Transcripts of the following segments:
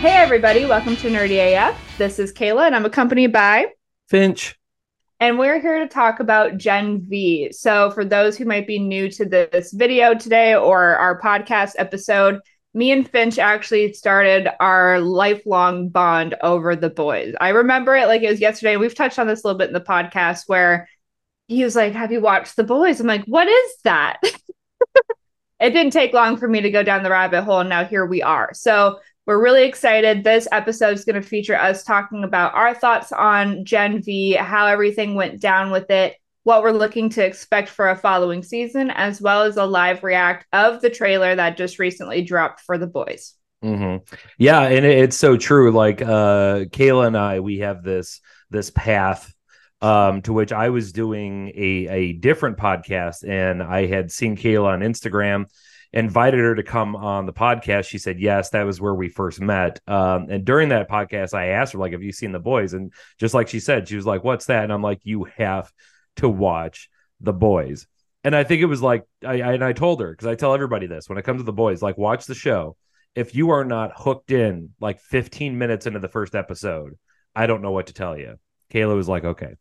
Hey, everybody, welcome to Nerdy AF. This is Kayla, and I'm accompanied by Finch. And we're here to talk about Gen V. So, for those who might be new to this video today or our podcast episode, me and Finch actually started our lifelong bond over the boys. I remember it like it was yesterday. We've touched on this a little bit in the podcast where he was like, Have you watched the boys? I'm like, What is that? it didn't take long for me to go down the rabbit hole. And now here we are. So, we're really excited. This episode is going to feature us talking about our thoughts on Gen V, how everything went down with it, what we're looking to expect for a following season, as well as a live react of the trailer that just recently dropped for the boys. Mm-hmm. Yeah, and it's so true. Like uh, Kayla and I, we have this this path um, to which I was doing a a different podcast, and I had seen Kayla on Instagram invited her to come on the podcast. She said yes. That was where we first met. Um, and during that podcast, I asked her like, "Have you seen the boys?" And just like she said, she was like, "What's that?" And I'm like, "You have to watch the boys." And I think it was like I, I and I told her because I tell everybody this when it comes to the boys, like watch the show. If you are not hooked in like 15 minutes into the first episode, I don't know what to tell you. Kayla was like, okay.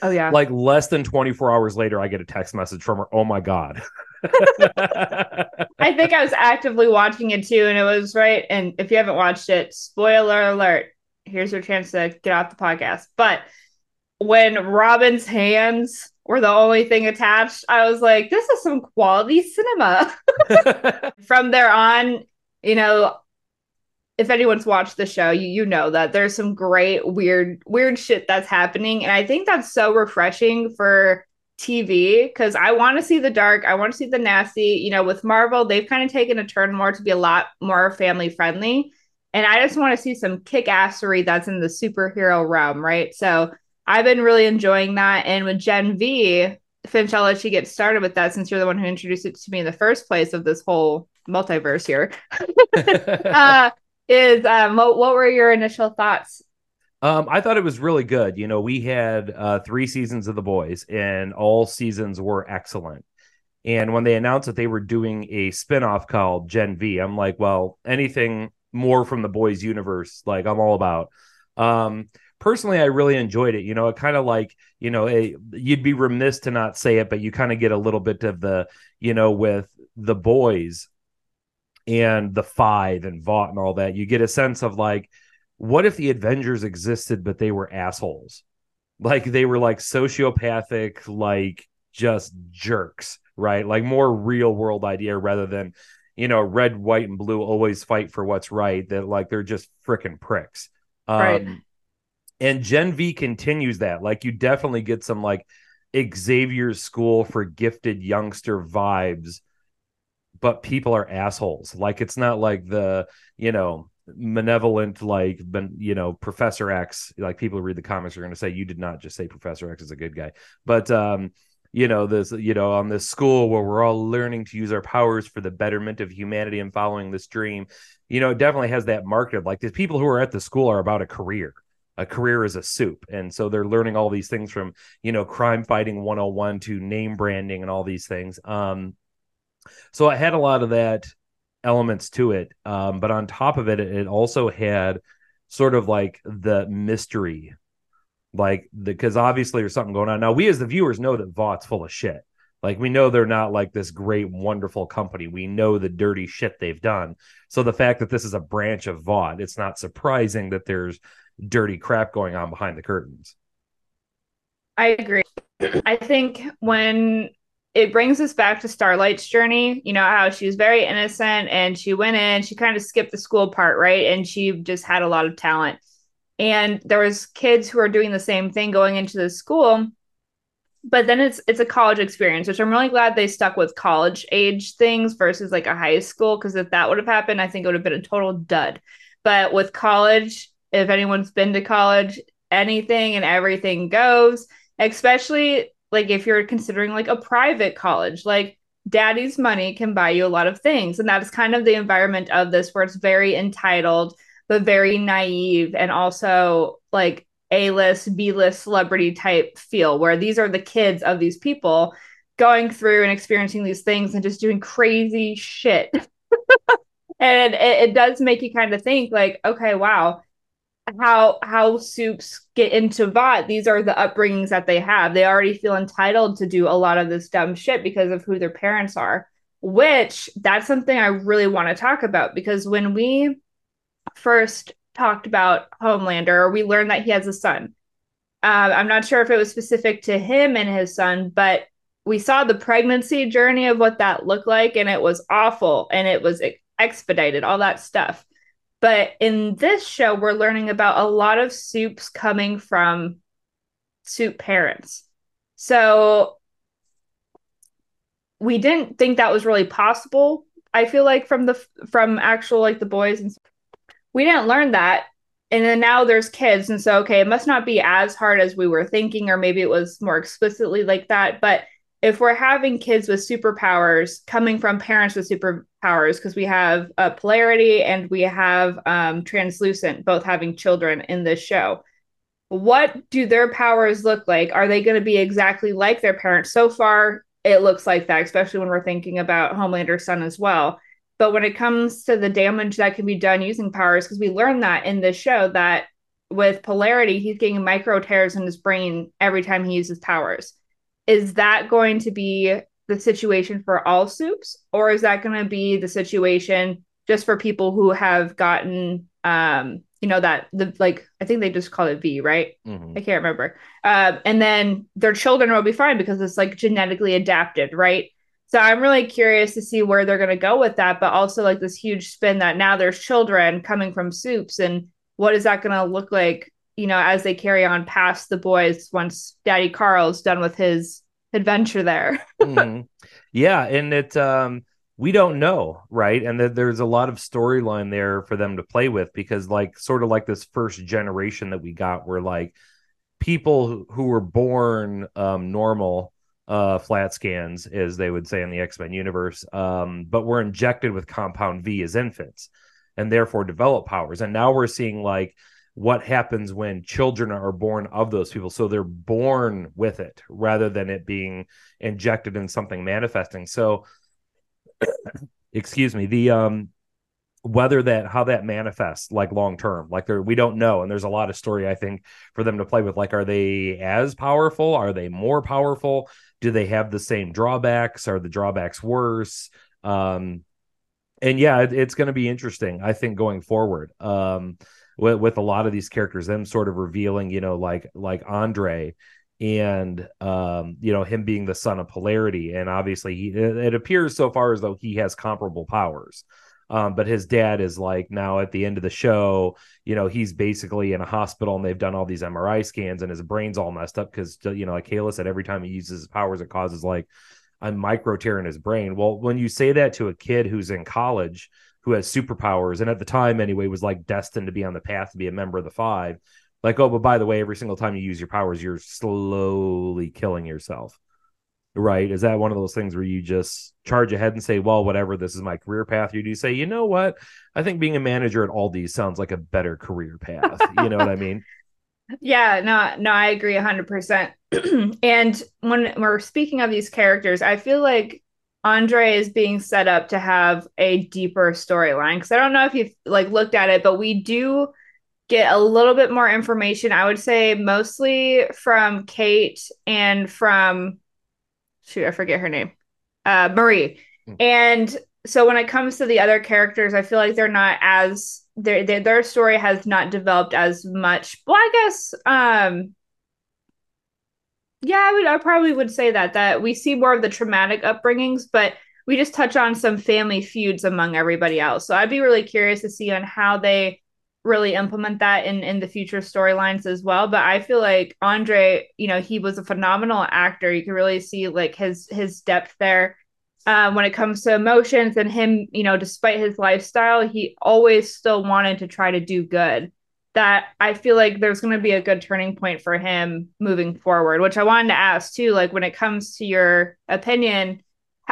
Oh yeah. Like less than 24 hours later, I get a text message from her. Oh my god. I think I was actively watching it too, and it was right. And if you haven't watched it, spoiler alert, here's your chance to get off the podcast. But when Robin's hands were the only thing attached, I was like, this is some quality cinema. From there on, you know, if anyone's watched the show, you you know that there's some great weird weird shit that's happening, and I think that's so refreshing for TV because I want to see the dark. I want to see the nasty. You know, with Marvel, they've kind of taken a turn more to be a lot more family friendly. And I just want to see some kick assery that's in the superhero realm, right? So I've been really enjoying that. And with Gen V, Finch, I'll let you get started with that since you're the one who introduced it to me in the first place of this whole multiverse here. uh, is um, what, what were your initial thoughts um, I thought it was really good. You know, we had uh, three seasons of The Boys, and all seasons were excellent. And when they announced that they were doing a spinoff called Gen V, I'm like, well, anything more from the Boys universe, like I'm all about. Um, personally, I really enjoyed it. You know, it kind of like, you know, a, you'd be remiss to not say it, but you kind of get a little bit of the, you know, with the Boys and the Five and Vought and all that, you get a sense of like, what if the Avengers existed, but they were assholes? Like they were like sociopathic, like just jerks, right? Like more real world idea rather than, you know, red, white, and blue always fight for what's right. That like they're just freaking pricks. Right. Um, and Gen V continues that. Like you definitely get some like Xavier's School for Gifted Youngster vibes, but people are assholes. Like it's not like the, you know, malevolent like you know professor x like people who read the comics are going to say you did not just say professor x is a good guy. But um you know this you know on this school where we're all learning to use our powers for the betterment of humanity and following this dream you know it definitely has that market of like the people who are at the school are about a career. A career is a supe. And so they're learning all these things from you know crime fighting 101 to name branding and all these things. Um so i had a lot of that elements to it. Um, but on top of it, it also had sort of like the mystery, like because obviously there's something going on. Now we as the viewers know that Vought's full of shit. Like we know they're not like this great, wonderful company. We know the dirty shit they've done. So the fact that this is a branch of Vought, it's not surprising that there's dirty crap going on behind the curtains. I agree. I think when it brings us back to Starlight's journey. You know, how she was very innocent and she went in, she kind of skipped the school part, right? And she just had a lot of talent. And there was kids who are doing the same thing going into the school. But then it's it's a college experience, which I'm really glad they stuck with college age things versus like a high school. Cause if that would have happened, I think it would have been a total dud. But with college, if anyone's been to college, anything and everything goes, especially like if you're considering like a private college like daddy's money can buy you a lot of things. And that's kind of the environment of this where it's very entitled but very naive and also like a-list b-list celebrity type feel where these are the kids of these people going through and experiencing these things and just doing crazy shit. And it, it does make you kind of think like, okay, wow, how how supes get into Vought. These are the upbringings that they have. They already feel entitled to do a lot of this dumb shit because of who their parents are. Which that's something I really want to talk about because when we first talked about Homelander, or we learned that he has a son. Uh, I'm not sure if it was specific to him and his son, but we saw the pregnancy journey of what that looked like, and it was awful and it was expedited, all that stuff. But in this show, we're learning about a lot of supes coming from supe parents. So we didn't think that was really possible. I feel like from the from actual like the boys and we didn't learn that. And then now there's kids and so okay, it must not be as hard as we were thinking or maybe it was more explicitly like that, but if we're having kids with superpowers coming from parents with superpowers, because we have uh, polarity and we have um, translucent both having children in this show, what do their powers look like? Are they going to be exactly like their parents? So far, it looks like that, especially when we're thinking about Homelander's son as well. But when it comes to the damage that can be done using powers, because we learned that in this show that with polarity, he's getting micro tears in his brain every time he uses powers is that going to be the situation for all supes? Or is that going to be the situation just for people who have gotten um you know that the like i think they just call it v right? Mm-hmm. i can't remember. Uh, and then their children will be fine because it's like genetically adapted right? So i'm really curious to see where they're going to go with that but also like this huge spin that now there's children coming from supes and what is that going to look like you know, as they carry on past the boys once Daddy Carl's done with his adventure there. mm-hmm. Yeah, and it um we don't know, right? And that there's a lot of storyline there for them to play with because like sort of like this first generation that we got were like people who were born um normal uh flat scans as they would say in the X-Men universe um but were injected with compound V as infants and therefore develop powers and now we're seeing like what happens when children are born of those people. So they're born with it rather than it being injected in something manifesting. So excuse me the um whether that how that manifests like long term like there we don't know. And there's a lot of story i think for them to play with. Like are they as powerful? Are they more powerful? Do they have the same drawbacks? Are the drawbacks worse? Um and yeah it, it's going to be interesting i think going forward. Um with, with a lot of these characters, them sort of revealing, you know, like like Andre and um, you know, him being the son of polarity. And obviously he it appears so far as though he has comparable powers. Um, but his dad is like now at the end of the show, you know, he's basically in a hospital and they've done all these MRI scans and his brain's all messed up because, you know, like Kayla said, every time he uses his powers, it causes like a micro tear in his brain. Well, when you say that to a kid who's in college, who has superpowers and at the time anyway was like destined to be on the path to be a member of the five. Like oh but by the way every single time you use your powers you're slowly killing yourself. Right? Is that one of those things where you just charge ahead and say well whatever this is my career path. You do say you know what? I think being a manager at aldi sounds like a better career path. You know what i mean? Yeah no no i agree 100% and when we're speaking of these characters i feel like Andre is being set up to have a deeper storyline because I don't know if you've like looked at it, but we do get a little bit more information. I would say mostly from Kate and from shoot, I forget her name, uh, Marie. Mm. And so when it comes to the other characters, I feel like they're not as their their, their story has not developed as much. Well, I guess um yeah, I would I probably would say that that we see more of the traumatic upbringings, but we just touch on some family feuds among everybody else. So I'd be really curious to see on how they really implement that in in the future storylines as well. But I feel like Andre, you know, he was a phenomenal actor. You can really see like his his depth there. Um, when it comes to emotions and him, you know, despite his lifestyle, he always still wanted to try to do good that I feel like there's going to be a good turning point for him moving forward, which I wanted to ask too. Like, when it comes to your opinion,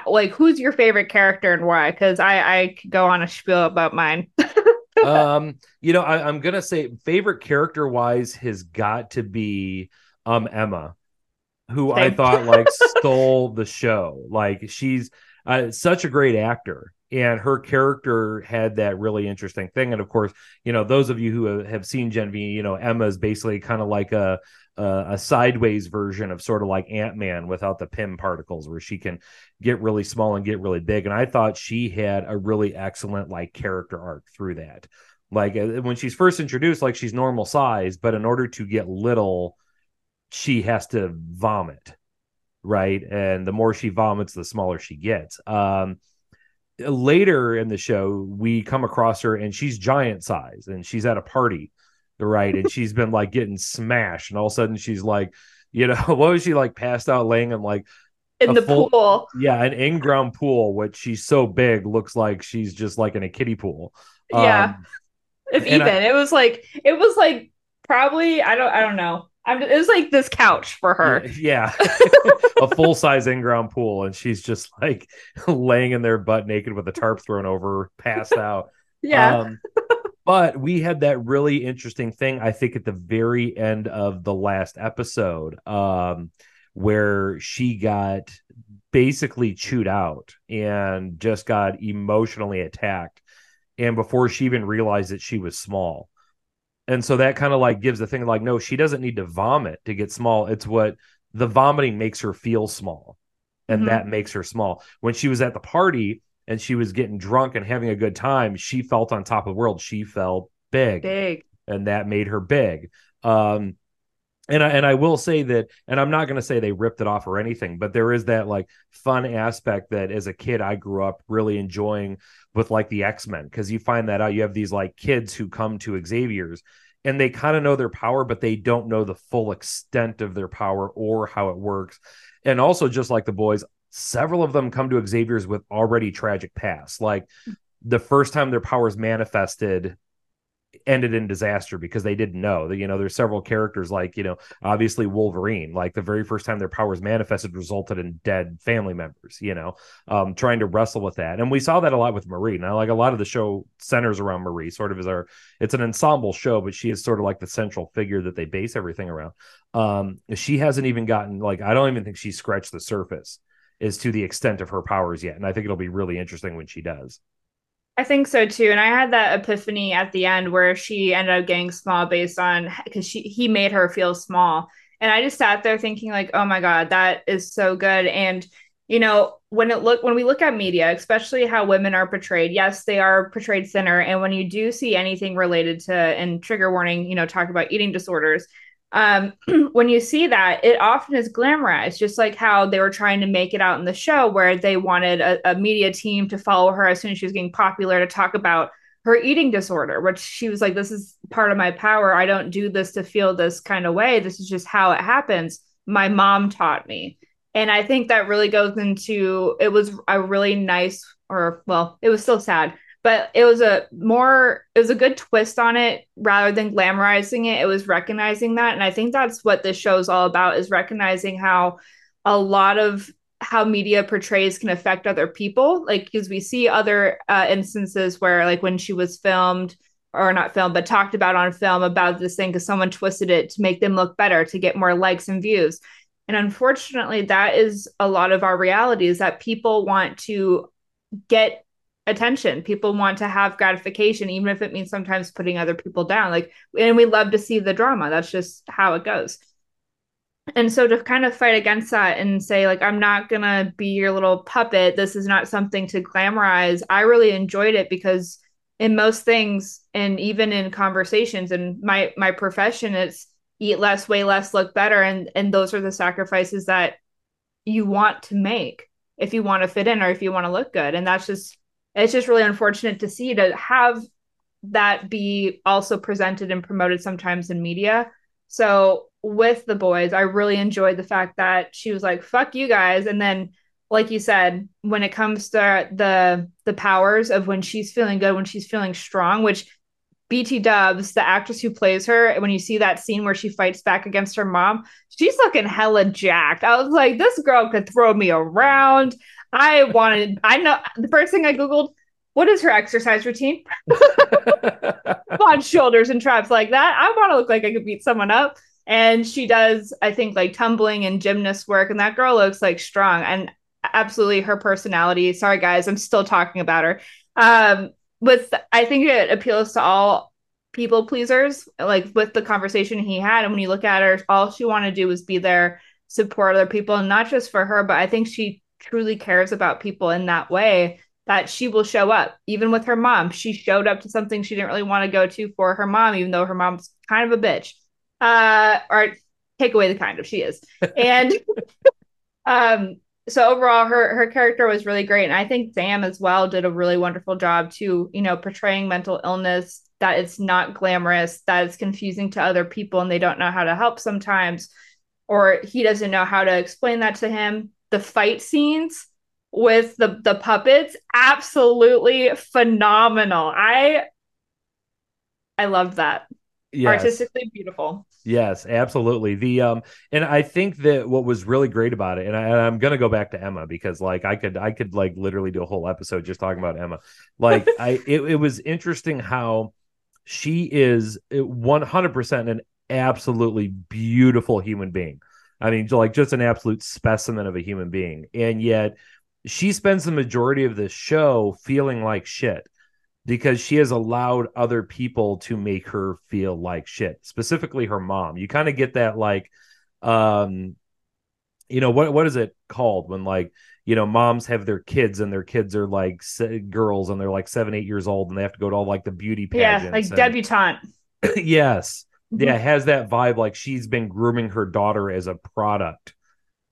like, who's your favorite character and why? Because I, I could go on a spiel about mine. um, you know, I, am gonna say favorite character wise has got to be um Emma, who Same. I thought like stole the show. Like, she's uh, such a great actor and her character had that really interesting thing. And of course you know those of you who have seen gen v you know emma is basically kind of like a a, a sideways version of sort of like ant-man without the pym particles where she can get really small and get really big. And i thought she had a really excellent like character arc through that. Like uh, when she's first introduced like she's normal size but in order to get little she has to vomit right? And the more she vomits the smaller she gets. Um later in the show we come across her and she's giant size and she's at a party right? And she's been like getting smashed and all of a sudden she's like you know what was she like passed out laying in like in the full, pool. Yeah an in-ground pool which she's so big looks like she's just like in a kiddie pool. Yeah. Um, if even I, it was like it was like probably i don't i don't know I'm, it was like this couch for her. Yeah. a full size in ground pool. And she's just like laying in there butt naked with a tarp thrown over, passed out. Yeah. Um, but we had that really interesting thing, I think, at the very end of the last episode, um, where she got basically chewed out and just got emotionally attacked. And before she even realized that she was small and so that kind of like gives the thing like no she doesn't need to vomit to get small. It's what the vomiting makes her feel small and mm-hmm. that makes her small. When she was at the party and she was getting drunk and having a good time she felt on top of the world. She felt big big. and that made her big. Um and I, and I will say that, and I'm not going to say they ripped it off or anything, but there is that like fun aspect that as a kid I grew up really enjoying with like the X Men because you find that out. You have these like kids who come to Xavier's and they kind of know their power, but they don't know the full extent of their power or how it works. And also, just like the boys, several of them come to Xavier's with already tragic past. Like the first time their powers manifested ended in disaster because they didn't know. That you know there's several characters like you know obviously wolverine like the very first time their powers manifested resulted in dead family members you know um trying to wrestle with that. And we saw that a lot with marie. Now like a lot of the show centers around marie sort of as our it's an ensemble show but she is sort of like the central figure that they base everything around. Um she hasn't even gotten like i don't even think she scratched the surface as to the extent of her powers yet. And i think it'll be really interesting when she does I think so too. And I had that epiphany at the end where she ended up getting small based on because she he made her feel small. And I just sat there thinking, like, oh my God, that is so good. And you know, when it look when we look at media, especially how women are portrayed, yes, they are portrayed thinner. And when you do see anything related to and trigger warning, you know, talk about eating disorders, um, when you see that, it often is glamorized, just like how they were trying to make it out in the show, where they wanted a, a, media team to follow her as soon as she was getting popular to talk about her eating disorder, which she was like, This is part of my power. I don't do this to feel this kind of way. This is just how it happens. My mom taught me. And I think that really goes into it was a really nice, or well, it was still sad, but it was a more it was a good twist on it. Rather than glamorizing it it was recognizing that. And i think that's what this show is all about is recognizing how a lot of how media portrays can affect other people. Like because we see other uh, instances where like when she was filmed or not filmed but talked about on film about this thing because someone twisted it to make them look better to get more likes and views. And unfortunately that is a lot of our reality is that people want to get attention. People want to have gratification, even if it means sometimes putting other people down. Like, and we love to see the drama. That's just how it goes. And so to kind of fight against that and say, like, I'm not gonna be your little puppet. This is not something to glamorize. I really enjoyed it because in most things, and even in conversations, and my my profession, it's eat less, weigh less, look better, and and those are the sacrifices that you want to make if you want to fit in or if you want to look good. And that's just it's just really unfortunate to see to have that be also presented and promoted sometimes in media. So with the boys, I really enjoyed the fact that she was like, fuck you guys. And then like you said, when it comes to the the powers of when she's feeling good, when she's feeling strong, which BT Dubs, the actress who plays her, when you see that scene where she fights back against her mom, she's looking hella jacked. I was like, this girl could throw me around. I wanted, I know the first thing I Googled, what is her exercise routine? On shoulders and traps like that. I want to look like I could beat someone up. And she does, I think, like tumbling and gymnast work. And that girl looks like strong. And absolutely her personality. Sorry guys, I'm still talking about her. Um with I think it appeals to all people pleasers like with the conversation he had and when you look at her all she wanted to do was be there support other people and not just for her but I think she truly cares about people in that way that she will show up. Even with her mom she showed up to something she didn't really want to go to for her mom even though her mom's kind of a bitch. Uh or take away the kind of she is. And um so overall her her character was really great and i think sam as well did a really wonderful job too you know portraying mental illness that it's not glamorous that it's confusing to other people and they don't know how to help sometimes or he doesn't know how to explain that to him the fight scenes with the the puppets absolutely phenomenal i i love that yes. artistically beautiful Yes, absolutely. The um and I think that what was really great about it and, I, am going to go back to Emma because like I could I could like literally do a whole episode just talking about Emma. Like I it, it was interesting how she is 100% an absolutely beautiful human being. I mean like just an absolute specimen of a human being. And yet she spends the majority of the show feeling like shit because she has allowed other people to make her feel like shit specifically her mom. You kind of get that like um you know what what is it called when like you know moms have their kids and their kids are like girls and they're like seven eight years old and they have to go to all like the beauty pageants yeah like and, debutante. Yes mm-hmm. yeah has that vibe like she's been grooming her daughter as a product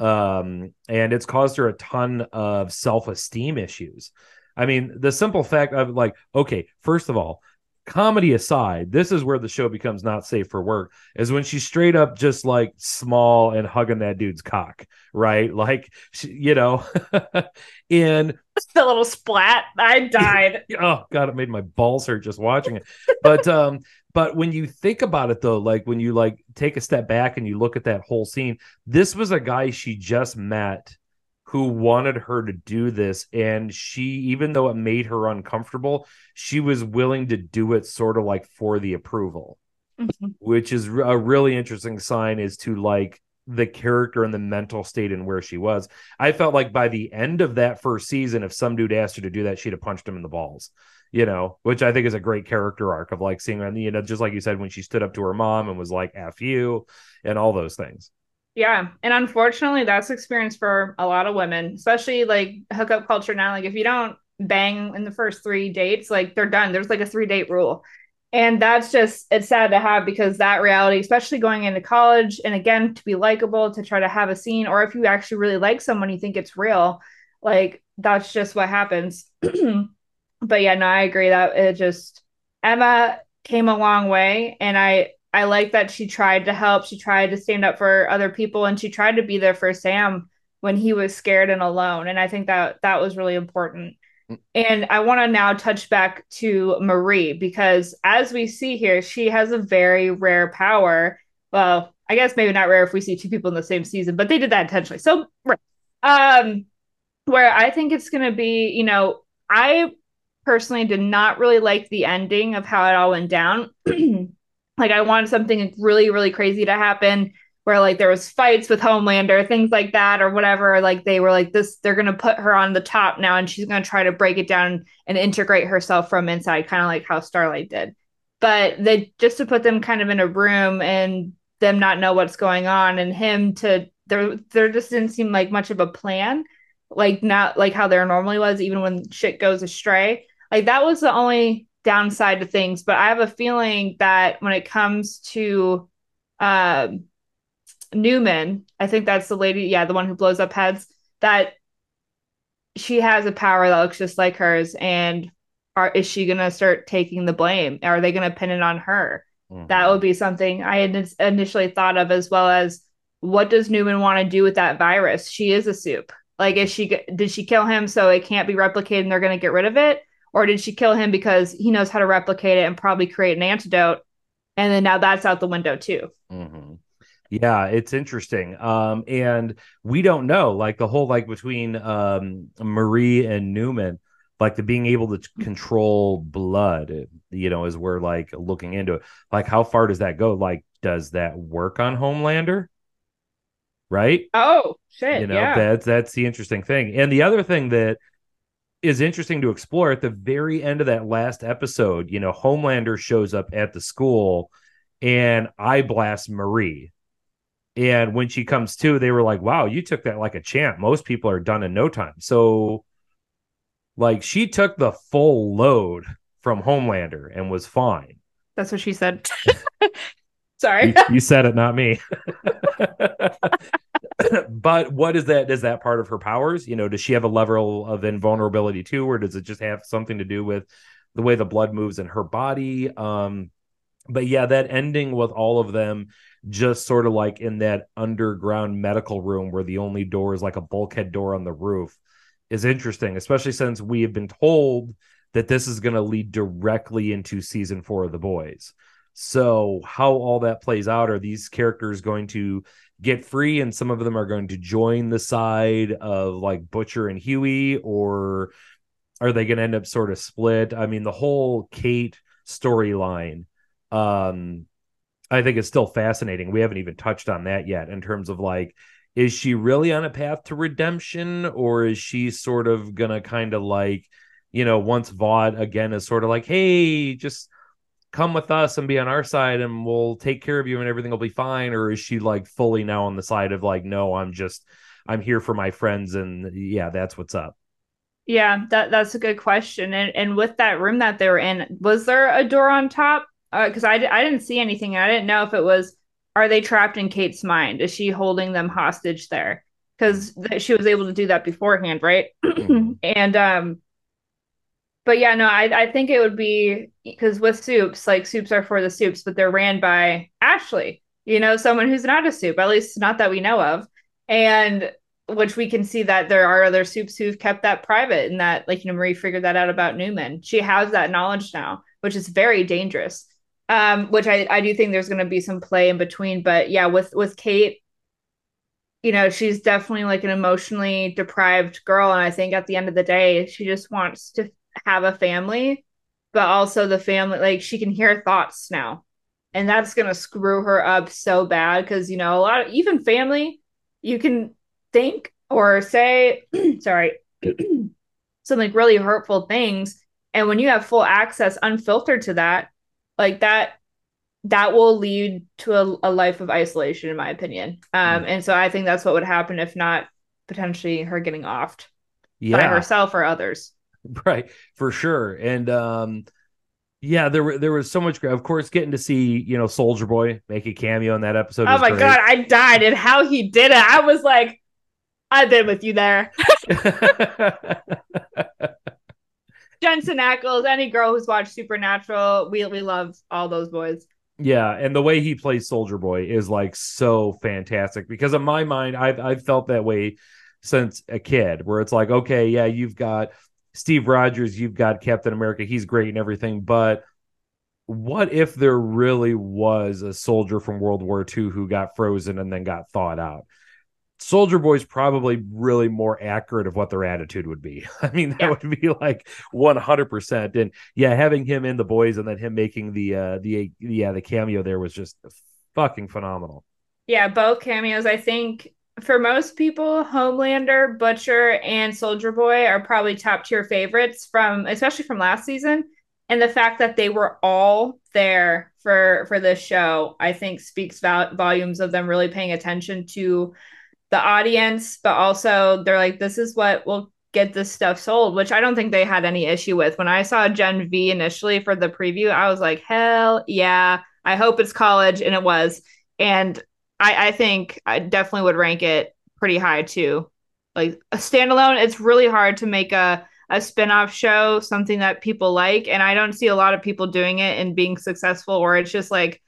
um and it's caused her a ton of self-esteem issues I mean, the simple fact of like, okay, first of all, comedy aside, this is where the show becomes not safe for work is when she's straight up just like small and hugging that dude's cock, right? Like, she, you know, and the little splat, I died. oh god, it made my balls hurt just watching it. But um, but when you think about it though, like when you like take a step back and you look at that whole scene, this was a guy she just met who wanted her to do this and she even though it made her uncomfortable she was willing to do it sort of like for the approval mm-hmm. which is a really interesting sign as to like the character and the mental state and where she was i felt like by the end of that first season if some dude asked her to do that she'd have punched him in the balls you know which i think is a great character arc of like seeing you know just like you said when she stood up to her mom and was like f you and all those things yeah. And unfortunately, that's experience for a lot of women, especially like hookup culture now. Like, if you don't bang in the first three dates, like they're done. There's like a three date rule. And that's just, it's sad to have because that reality, especially going into college, and again, to be likable, to try to have a scene, or if you actually really like someone, you think it's real, like that's just what happens. but yeah, no, I agree that it just, Emma came a long way. And I, I like that she tried to help. She tried to stand up for other people and she tried to be there for Sam when he was scared and alone. And I think that that was really important. And I want to now touch back to Marie because as we see here, she has a very rare power. Well, I guess maybe not rare if we see two people in the same season, but they did that intentionally. So, um, where I think it's going to be, you know, I personally did not really like the ending of how it all went down. like I wanted something really, really crazy to happen where like there was fights with Homelander, things like that, or whatever. Like they were like this, they're gonna put her on the top now, and she's gonna try to break it down and integrate herself from inside, kind of like how Starlight did. But they just to put them kind of in a room and them not know what's going on, and him to there, there just didn't seem like much of a plan, like not like how there normally was, even when shit goes astray. Like that was the only downside to things, but I have a feeling that when it comes to uh, Neuman, I think that's the lady, yeah, the one who blows up heads, that she has a power that looks just like hers. And are is she gonna start taking the blame? Are they gonna pin it on her? Mm-hmm. That would be something I had initially thought of, as well as what does Neuman want to do with that virus? She is a supe. Like, is she did she kill him so it can't be replicated and they're gonna get rid of it? Or did she kill him because he knows how to replicate it and probably create an antidote? And then now that's out the window too. Mm-hmm. Yeah, it's interesting. Um, and we don't know, like the whole like between um Marie and Neuman, like the being able to control blood, you know, as we're like looking into it. Like, how far does that go? Like, does that work on Homelander? right? Oh shit! You know, yeah. that's that's the interesting thing. And the other thing that is interesting to explore at the very end of that last episode, you know, Homelander shows up at the school and I blast Marie. And when she comes to, they were like, wow, you took that like a champ. Most people are done in no time. So, like, she took the full load from Homelander and was fine. That's what she said. Sorry. You, you said it, not me. but what is that? Is that part of her powers? You know, does she have a level of invulnerability too, or does it just have something to do with the way the blood moves in her body? Um, but yeah, that ending with all of them just sort of like in that underground medical room where the only door is like a bulkhead door on the roof is interesting, especially since we have been told that this is going to lead directly into season four of The Boys. So, how all that plays out are these characters going to get free and some of them are going to join the side of like Butcher and Hughie, or are they going to end up sort of split? I mean, the whole Kate storyline, um, I think it's still fascinating. We haven't even touched on that yet in terms of like, is she really on a path to redemption, or is she sort of gonna kind of like, you know, once Vought again is sort of like, hey, just come with us and be on our side and we'll take care of you and everything will be fine or is she like fully now on the side of like no i'm just i'm here for my friends and yeah that's what's up yeah that that's a good question. And and with that room that they were in was there a door on top because uh, I, I didn't see anything i didn't know if it was are they trapped in kate's mind is she holding them hostage there because th- she was able to do that beforehand right mm-hmm. and um but yeah, no, I, I think it would be because with supes, like supes are for the supes, but they're ran by Ashley, you know, someone who's not a supe, at least not that we know of. And which we can see that there are other supes who've kept that private and that, like, you know, Marie figured that out about Neuman. She has that knowledge now, which is very dangerous. Um, which I, I do think there's going to be some play in between. But yeah, with, with Kate, you know, she's definitely like an emotionally deprived girl. And I think at the end of the day, she just wants to have a family, but also the family, like she can hear thoughts now. And that's going to screw her up so bad because, you know, a lot of even family, you can think or say, sorry, some like really hurtful things. And when you have full access, unfiltered to that, like that, that will lead to a, a life of isolation, in my opinion. Um, mm. And so I think that's what would happen if not potentially her getting offed yeah. by herself or others. right for sure and um yeah there were there was so much of course getting to see you know soldier boy make a cameo in that episode oh my great. god i died and how he did it i was like i've been with you there jensen ackles any girl who's watched supernatural we, we love all those boys yeah, and the way he plays Soldier Boy is like so fantastic because in my mind, I've I've felt that way since a kid, where it's like, okay, yeah, you've got Steve Rogers, you've got Captain America, he's great and everything, but what if there really was a soldier from World War II who got frozen and then got thawed out? Soldier Boy's probably really more accurate of what their attitude would be. I mean, that yeah. would be like 100%. And yeah, having him in the boys and then him making the uh the yeah, the cameo there was just fucking phenomenal. Yeah, both cameos I think for most people, Homelander, Butcher, and Soldier Boy are probably top tier favorites from, especially from last season. And the fact that they were all there for for this show, I think, speaks vol- volumes of them really paying attention to the audience, but also they're like, this is what will get this stuff sold, which I don't think they had any issue with. When I saw Gen V initially for the preview, I was like, hell yeah, I hope it's college, and it was. And I, I think I definitely would rank it pretty high too. Like a standalone, it's really hard to make a a spin-off show something that people like and i don't see a lot of people doing it and being successful or it's just like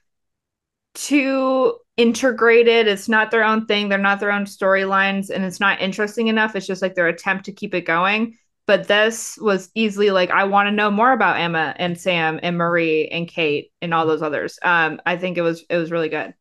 too integrated. It's not their own thing. They're not their own storylines and it's not interesting enough. It's just like their attempt to keep it going. But this was easily like i want to know more about emma and sam and marie and kate and all those others. Um i think it was it was really good.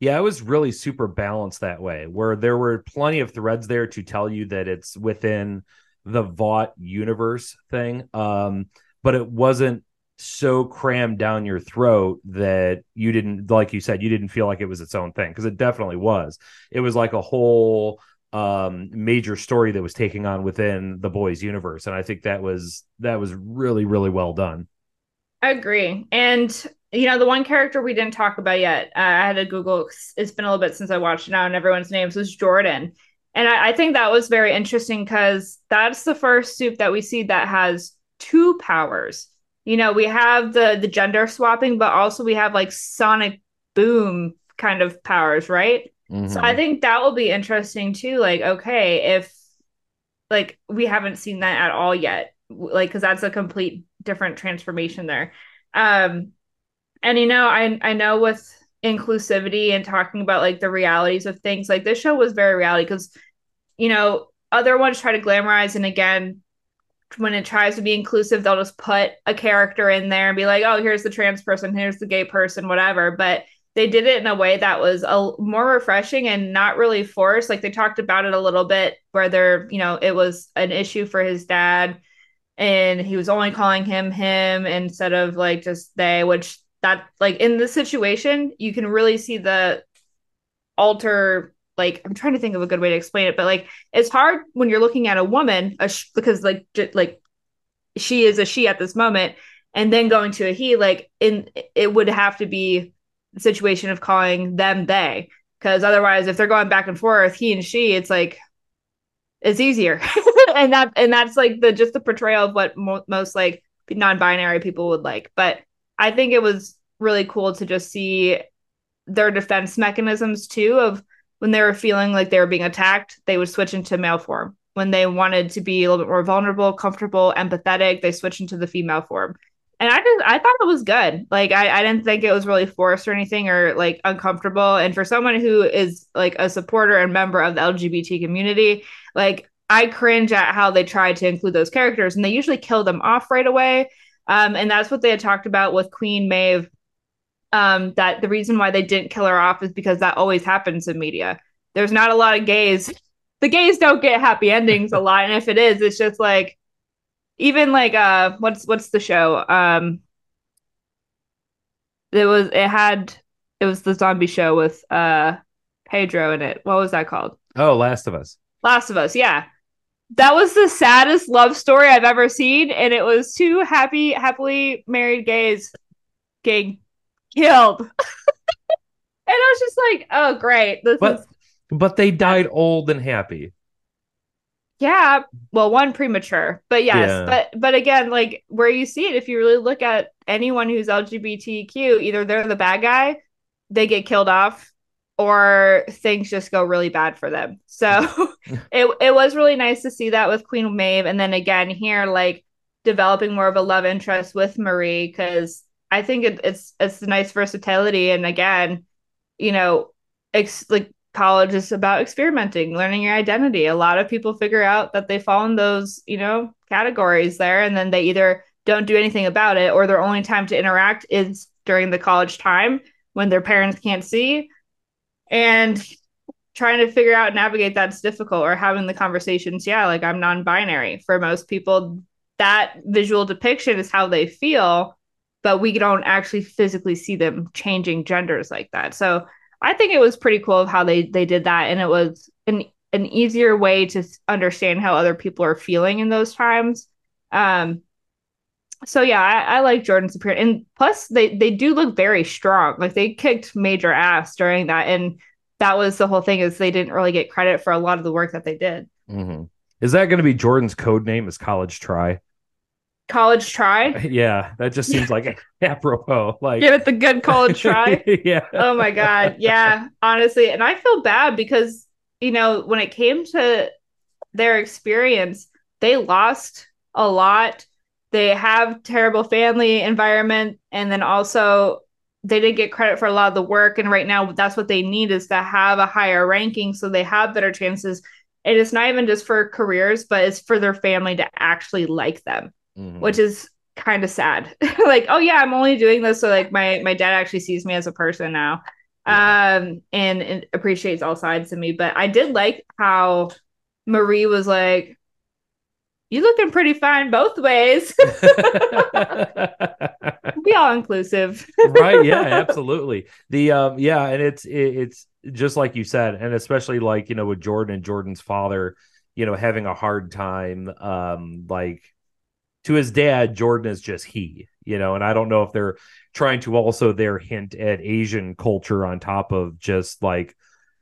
Yeah, it was really super balanced that way, where there were plenty of threads there to tell you that it's within the Vought universe thing. Um, but it wasn't so crammed down your throat that you didn't like you said you didn't feel like it was its own thing because it definitely was. It was like a whole um major story that was taking on within the boys universe and i think that was that was really really well done. I agree. And you know the one character we didn't talk about yet uh, i had to google it's been a little bit since i watched it now and everyone's names was jordan. And I, I think that was very interesting because that's the first supe that we see that has two powers you know we have the the gender swapping but also we have like sonic boom kind of powers right mm-hmm. so i think that will be interesting too like okay if like we haven't seen that at all yet like because that's a complete different transformation there um and you know i i know with inclusivity and talking about like the realities of things like this show was very reality because you know other ones try to glamorize and again when it tries to be inclusive, they'll just put a character in there and be like, oh, here's the trans person, here's the gay person, whatever. But they did it in a way that was a more refreshing and not really forced. Like they talked about it a little bit where you know, it was an issue for his dad and he was only calling him him instead of like just they, which that like in this situation, you can really see the alter like I'm trying to think of a good way to explain it, but like it's hard when you're looking at a woman a sh- because like j- like she is a she at this moment, and then going to a he. Like in it would have to be the situation of calling them they, because otherwise, if they're going back and forth, he and she, it's like it's easier, and that and that's like the just the portrayal of what mo- most like non-binary people would like. But I think it was really cool to just see their defense mechanisms too of when they were feeling like they were being attacked, they would switch into male form. When they wanted to be a little bit more vulnerable, comfortable, empathetic, they switch into the female form. And I just I thought it was good. Like I, I didn't think it was really forced or anything or like uncomfortable. And for someone who is like a supporter and member of the LGBT community, like I cringe at how they tried to include those characters and they usually kill them off right away. Um, and that's what they had talked about with Queen Maeve um, that the reason why they didn't kill her off is because that always happens in media. There's not a lot of gays. The gays don't get happy endings a lot, and if it is, it's just like even like uh, what's what's the show? Um, it was it had it was the zombie show with uh Pedro in it. What was that called? Oh, Last of Us. Last of Us, yeah. That was the saddest love story I've ever seen, and it was two happy, happily married gays getting killed. and I was just like, oh great. This but is... but they died old and happy. Yeah, well, one premature, but yes, yeah. but but again, like where you see it, if you really look at anyone who's LGBTQ, either they're the bad guy, they get killed off, or things just go really bad for them. So it it was really nice to see that with Queen Maeve, and then again here, like developing more of a love interest with Marie because I think it, it's it's a nice versatility. And again, you know, ex- like college is about experimenting, learning your identity. A lot of people figure out that they fall in those, you know, categories there, and then they either don't do anything about it, or their only time to interact is during the college time when their parents can't see, and trying to figure out navigate that's difficult or having the conversations yeah like i'm non-binary for most people that visual depiction is how they feel but we don't actually physically see them changing genders like that. So I think it was pretty cool of how they they did that, and it was an an easier way to understand how other people are feeling in those times. Um, so yeah, I, I like Jordan's appearance, and plus they they do look very strong. Like they kicked major ass during that, and that was the whole thing is they didn't really get credit for a lot of the work that they did. Mm-hmm. Is that going to be Jordan's code name? Is College Try? College try. Yeah, that just seems like apropos. Like give it the good college try. yeah. Oh my god. Yeah. Honestly, and I feel bad because you know when it came to their experience, they lost a lot. They have terrible family environment, and then also they didn't get credit for a lot of the work. And right now, that's what they need is to have a higher ranking so they have better chances. And it's not even just for careers, but it's for their family to actually like them mm-hmm. which is kind of sad. like, oh yeah, I'm only doing this so like my my dad actually sees me as a person now. Yeah. Um and, and appreciates all sides of me. But I did like how Marie was like, you looking pretty fine both ways. Be all inclusive. right. Yeah, absolutely. The um yeah, and it's it, it's just like you said, and especially like, you know, with Jordan and Jordan's father, you know, having a hard time um like to his dad, Jordan is just he, you know, and I don't know if they're trying to also there hint at Asian culture on top of just like,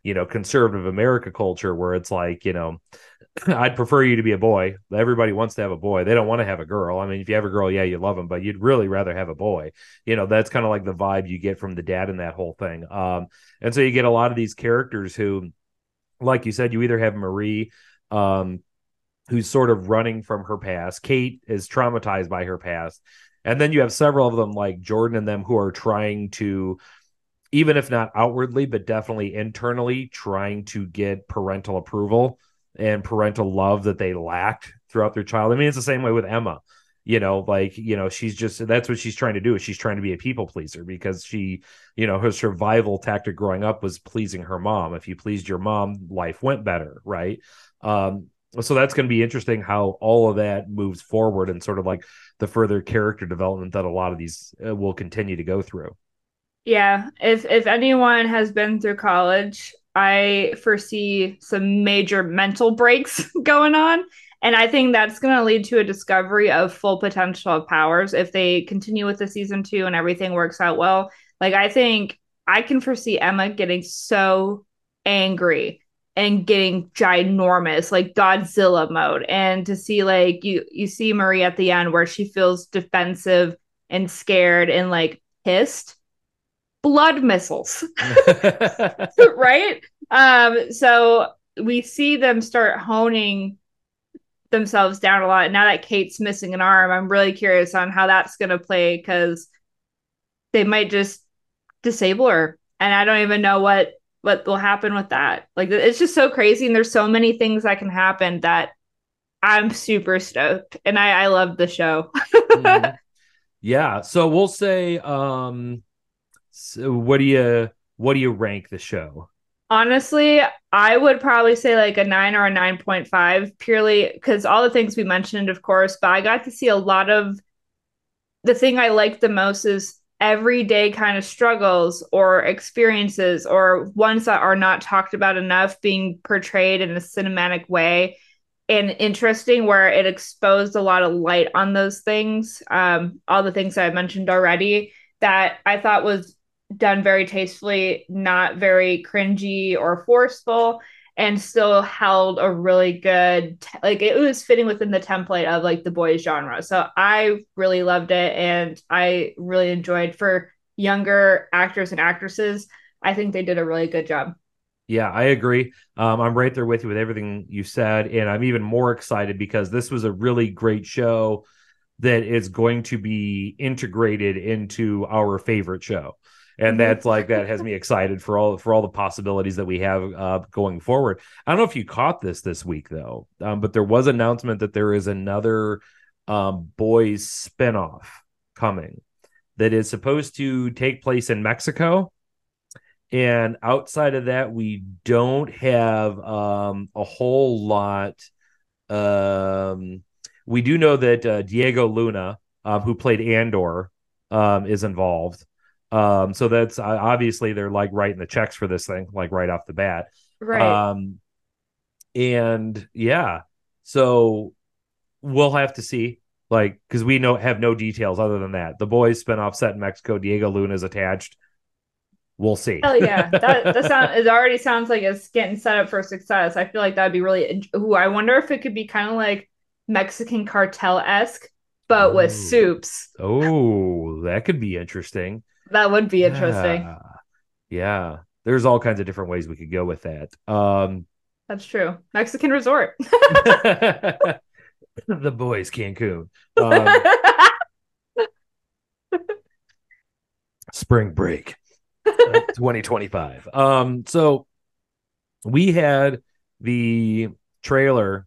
you know, conservative America culture where it's like, you know, I'd prefer you to be a boy. Everybody wants to have a boy. They don't want to have a girl. I mean, if you have a girl, yeah, you love them, but you'd really rather have a boy. You know, that's kind of like the vibe you get from the dad in that whole thing. Um, and so you get a lot of these characters who, like you said, you either have Marie, um, who's sort of running from her past. Kate is traumatized by her past. And then you have several of them, like Jordan and them, who are trying to, even if not outwardly, but definitely internally, trying to get parental approval and parental love that they lacked throughout their child. I mean, it's the same way with Emma. You know, like, you know, she's just that's what she's trying to do. Is She's trying to be a people pleaser because she, you know, her survival tactic growing up was pleasing her mom. If you pleased your mom, life went better, right? Um, so that's going to be interesting how all of that moves forward and sort of like the further character development that a lot of these uh, will continue to go through. Yeah, if if anyone has been through college, I foresee some major mental breaks going on. And I think that's going to lead to a discovery of full potential of powers if they continue with the season two and everything works out well. Like, I think I can foresee Emma getting so angry and getting ginormous, like Godzilla mode. And to see, like, you, you see Marie at the end where she feels defensive and scared and like pissed blood missiles. right? Um, so we see them start honing themselves down a lot. Now that Kate's missing an arm, I'm really curious on how that's going to play because they might just disable her, and I don't even know what what will happen with that. Like it's just so crazy, and there's so many things that can happen that I'm super stoked, and I I love the show. mm-hmm. Yeah, so we'll say um so what do you what do you rank the show? Honestly, I would probably say like a nine or a nine point five, purely because all the things we mentioned, of course. But I got to see a lot of the thing I liked the most is everyday kind of struggles or experiences or ones that are not talked about enough being portrayed in a cinematic way and interesting where it exposed a lot of light on those things. Um, all the things that i mentioned already that i thought was done very tastefully, not very cringy or forceful, and still held a really good like it was fitting within the template of like the boys genre. So I really loved it and I really enjoyed for younger actors and actresses. I think they did a really good job. Yeah, I agree. Um, I'm right there with you with everything you said, and I'm even more excited because this was a really great show that is going to be integrated into our favorite show and mm-hmm. that's like that has me excited for all for all the possibilities that we have uh, going forward. I don't know if you caught this this week though, um, but there was announcement that there is another um, boys spinoff coming that is supposed to take place in Mexico. And outside of that, we don't have um, a whole lot. Um, we do know that uh, Diego Luna, um, who played Andor, um, is involved. Um, so that's uh, obviously they're like writing the checks for this thing, like right off the bat. Right. Um, and yeah, so we'll have to see, like, because we know have no details other than that. The boys spin off set in Mexico. Diego Luna is attached. We'll see. Hell yeah, that that sound it already sounds like it's getting set up for success. I feel like that'd be really. Ooh, I wonder if it could be kind of like Mexican cartel esque, but with supes. Oh, that could be interesting. That would be interesting. Yeah. yeah. There's all kinds of different ways we could go with that. Um That's true. Mexican resort. the boys Cancun. Um, spring break uh, 2025. Um so we had the trailer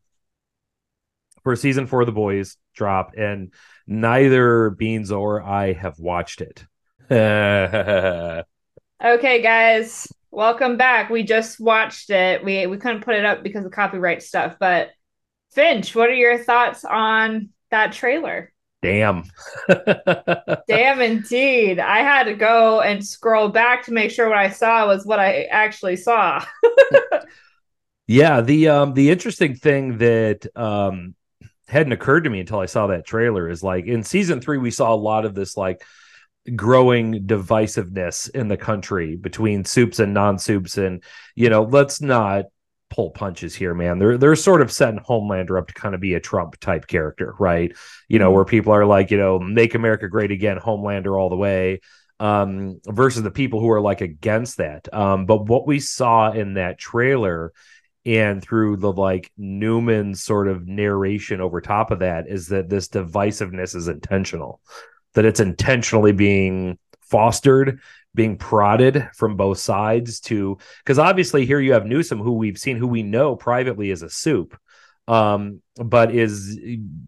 for season 4 of the boys drop and neither Beans or I have watched it. okay, guys, welcome back. We just watched it. We we couldn't put it up because of copyright stuff, but Finch, what are your thoughts on that trailer? Damn. Damn, indeed. I had to go and scroll back to make sure what I saw was what I actually saw. yeah, the um the interesting thing that um hadn't occurred to me until I saw that trailer is like in season 3 we saw a lot of this like growing divisiveness in the country between supes and non-supes. And you know let's not pull punches here man. They're they're sort of setting homelander up to kind of be a trump type character right? You know mm-hmm. where people are like you know make america great again homelander all the way um versus the people who are like against that. Um but what we saw in that trailer and through the like Neuman sort of narration over top of that is that this divisiveness is intentional that it's intentionally being fostered, being prodded from both sides to because obviously here you have Neuman, who we've seen, who we know privately is a supe, um, but is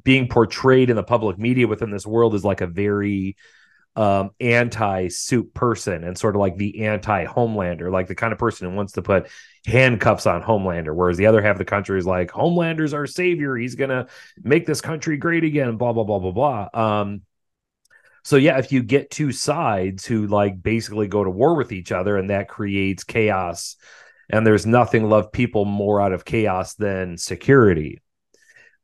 being portrayed in the public media within this world as like a very um, anti-supe person and sort of like the anti-homelander, like the kind of person who wants to put handcuffs on Homelander, whereas the other half of the country is like Homelander's our savior, he's gonna make this country great again, blah blah blah blah blah. Um, so yeah, if you get two sides who like basically go to war with each other and that creates chaos and there's nothing love people more out of chaos than security.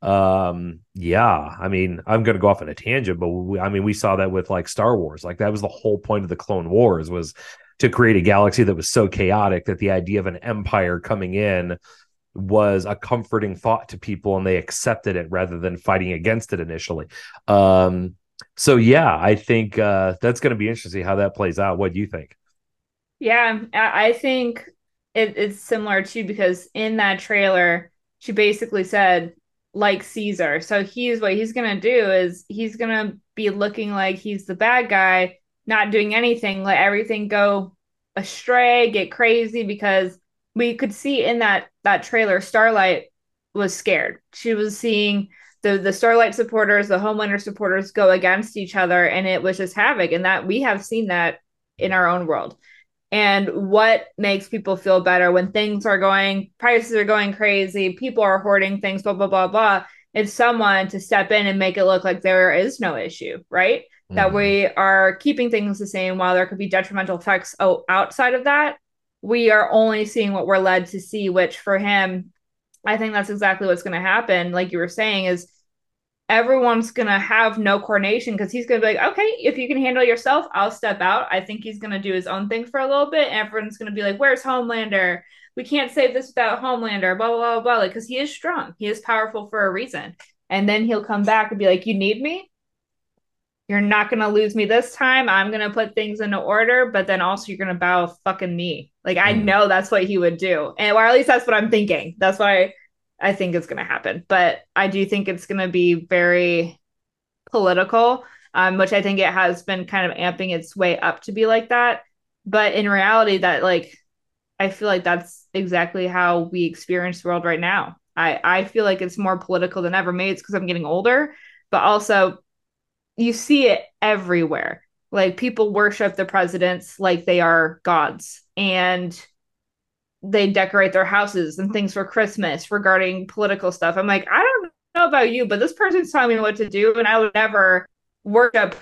Um yeah, I mean, I'm going to go off on a tangent, but we, I mean, we saw that with like Star Wars. Like that was the whole point of the Clone Wars was to create a galaxy that was so chaotic that the idea of an empire coming in was a comforting thought to people and they accepted it rather than fighting against it initially. Um so yeah, I think uh, that's going to be interesting how that plays out. What do you think? Yeah, I think it, it's similar too because in that trailer, she basically said like Caesar. So he's what he's gonna do is he's gonna be looking like he's the bad guy, not doing anything, let everything go astray, get crazy because we could see in that that trailer Starlight was scared. She was seeing the the Starlight supporters, the Homelander supporters go against each other, and it was just havoc. And that we have seen that in our own world. And what makes people feel better when things are going, prices are going crazy, people are hoarding things, blah blah blah blah. It's someone to step in and make it look like there is no issue, right? Mm-hmm. That we are keeping things the same while there could be detrimental effects outside of that. We are only seeing what we're led to see, which for him, I think that's exactly what's going to happen. Like you were saying, is everyone's gonna have no coordination because he's gonna be like, okay, if you can handle yourself, I'll step out. I think he's gonna do his own thing for a little bit, and everyone's gonna be like, where's Homelander? We can't save this without Homelander, blah blah blah blah. Like, because he is strong, he is powerful for a reason. And then he'll come back and be like, you need me. You're not gonna lose me this time. I'm gonna put things into order, but then also you're gonna bow fucking knee. Like I mm. know that's what he would do, and or at least that's what I'm thinking. That's why I think is going to happen. But I do think it's going to be very political, um, which I think it has been kind of amping its way up to be like that. But in reality, that like, I feel like that's exactly how we experience the world right now. I, I feel like it's more political than ever. Maybe it's because I'm getting older, but also you see it everywhere. Like people worship the presidents like they are gods. And they decorate their houses and things for Christmas regarding political stuff. I'm like, I don't know about you, but this person's telling me what to do, and I would never worship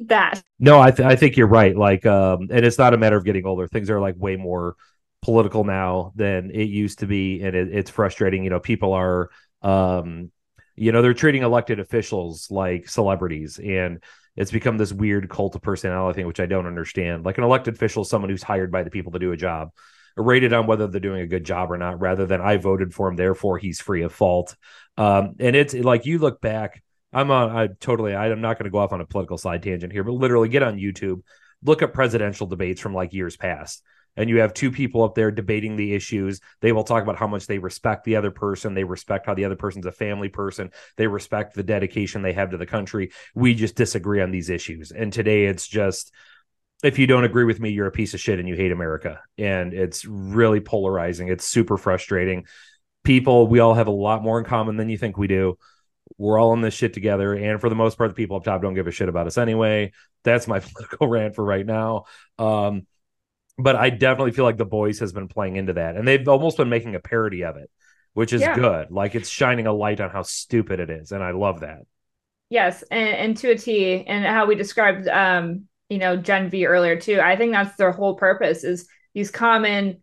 that. No, I th- I think you're right. Like, um, and it's not a matter of getting older. Things are like way more political now than it used to be, and it, it's frustrating. You know, people are, um, you know, they're treating elected officials like celebrities, and it's become this weird cult of personality thing, which I don't understand. Like an elected official is someone who's hired by the people to do a job rated on whether they're doing a good job or not, rather than I voted for him, therefore he's free of fault. Um, and it's like you look back. I'm on. I totally. I'm not going to go off on a political side tangent here, but literally get on YouTube, look at presidential debates from like years past, and you have two people up there debating the issues. They will talk about how much they respect the other person. They respect how the other person's a family person. They respect the dedication they have to the country. We just disagree on these issues. And today it's just if you don't agree with me, you're a piece of shit and you hate America. And it's really polarizing. It's super frustrating. People, we all have a lot more in common than you think we do. We're all in this shit together. And for the most part, the people up top don't give a shit about us anyway. That's my political rant for right now. Um, but I definitely feel like the boys has been playing into that. And they've almost been making a parody of it which is Yeah. good. Like it's shining a light on how stupid it is, and I love that. Yes, and, and to a T, and how we described, um, you know, Gen V earlier too. I think that's their whole purpose is these common,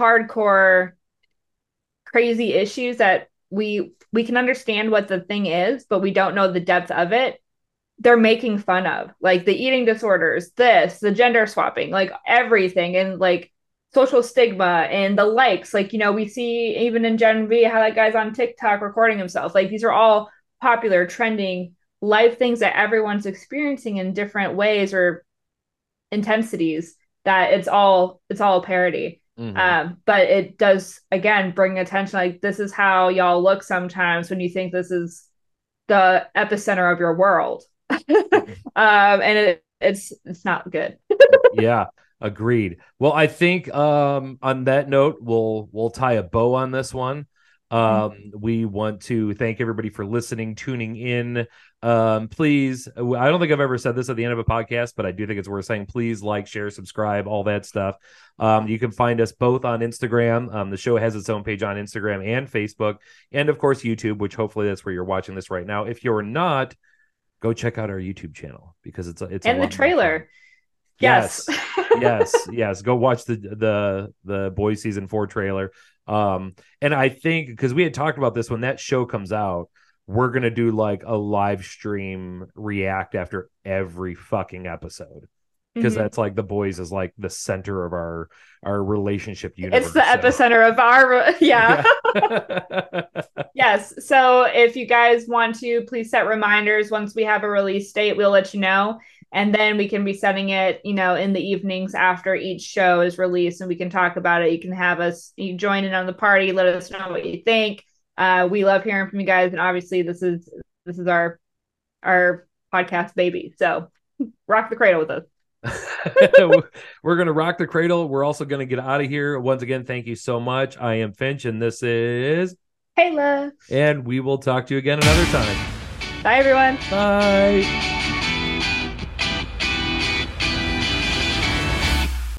hardcore, crazy issues that we we can understand what the thing is, but we don't know the depth of it. They're making fun of like the eating disorders, this, the gender swapping, like everything, and like social stigma and the likes. Like you know, we see even in Gen V how that guy's on TikTok recording himself. Like these are all popular, trending life things that everyone's experiencing in different ways or intensities that it's all it's all a parody Mhm. um but it does again bring attention like this is how y'all look sometimes when you think this is the epicenter of your world um and it, it's it's not good yeah, agreed. Well, I think um, on that note, we'll we'll tie a bow on this one. Um, we want to thank everybody for listening, tuning in. Um, please, I don't think I've ever said this at the end of a podcast, but I do think it's worth saying. Please like, share, subscribe, all that stuff. Um, you can find us both on Instagram. Um, the show has its own page on Instagram and Facebook, and of course YouTube, which hopefully that's where you're watching this right now. If you're not, go check out our YouTube channel because it's it's and the lot more fun. trailer yes yes, yes. Go watch the the the boys season four trailer. Um, and I think because we had talked about this when that show comes out, we're gonna do like a live stream react after every fucking episode because Mhm. that's like the boys is like the center of our our relationship universe. it's the so- epicenter of our yeah Yeah. Yes. So if you guys want to, please set reminders. Once we have a release date, we'll let you know. And then we can be setting it, you know, in the evenings after each show is released and we can talk about it. You can have us you join in on the party, let us know what you think. Uh, we love hearing from you guys. And obviously this is this is our our podcast baby. So rock the cradle with us. We're going to rock the cradle. We're also going to get out of here. Once again, thank you so much. I am Finch, and this is, Hey love. and we will talk to you again another time. Bye everyone. Bye.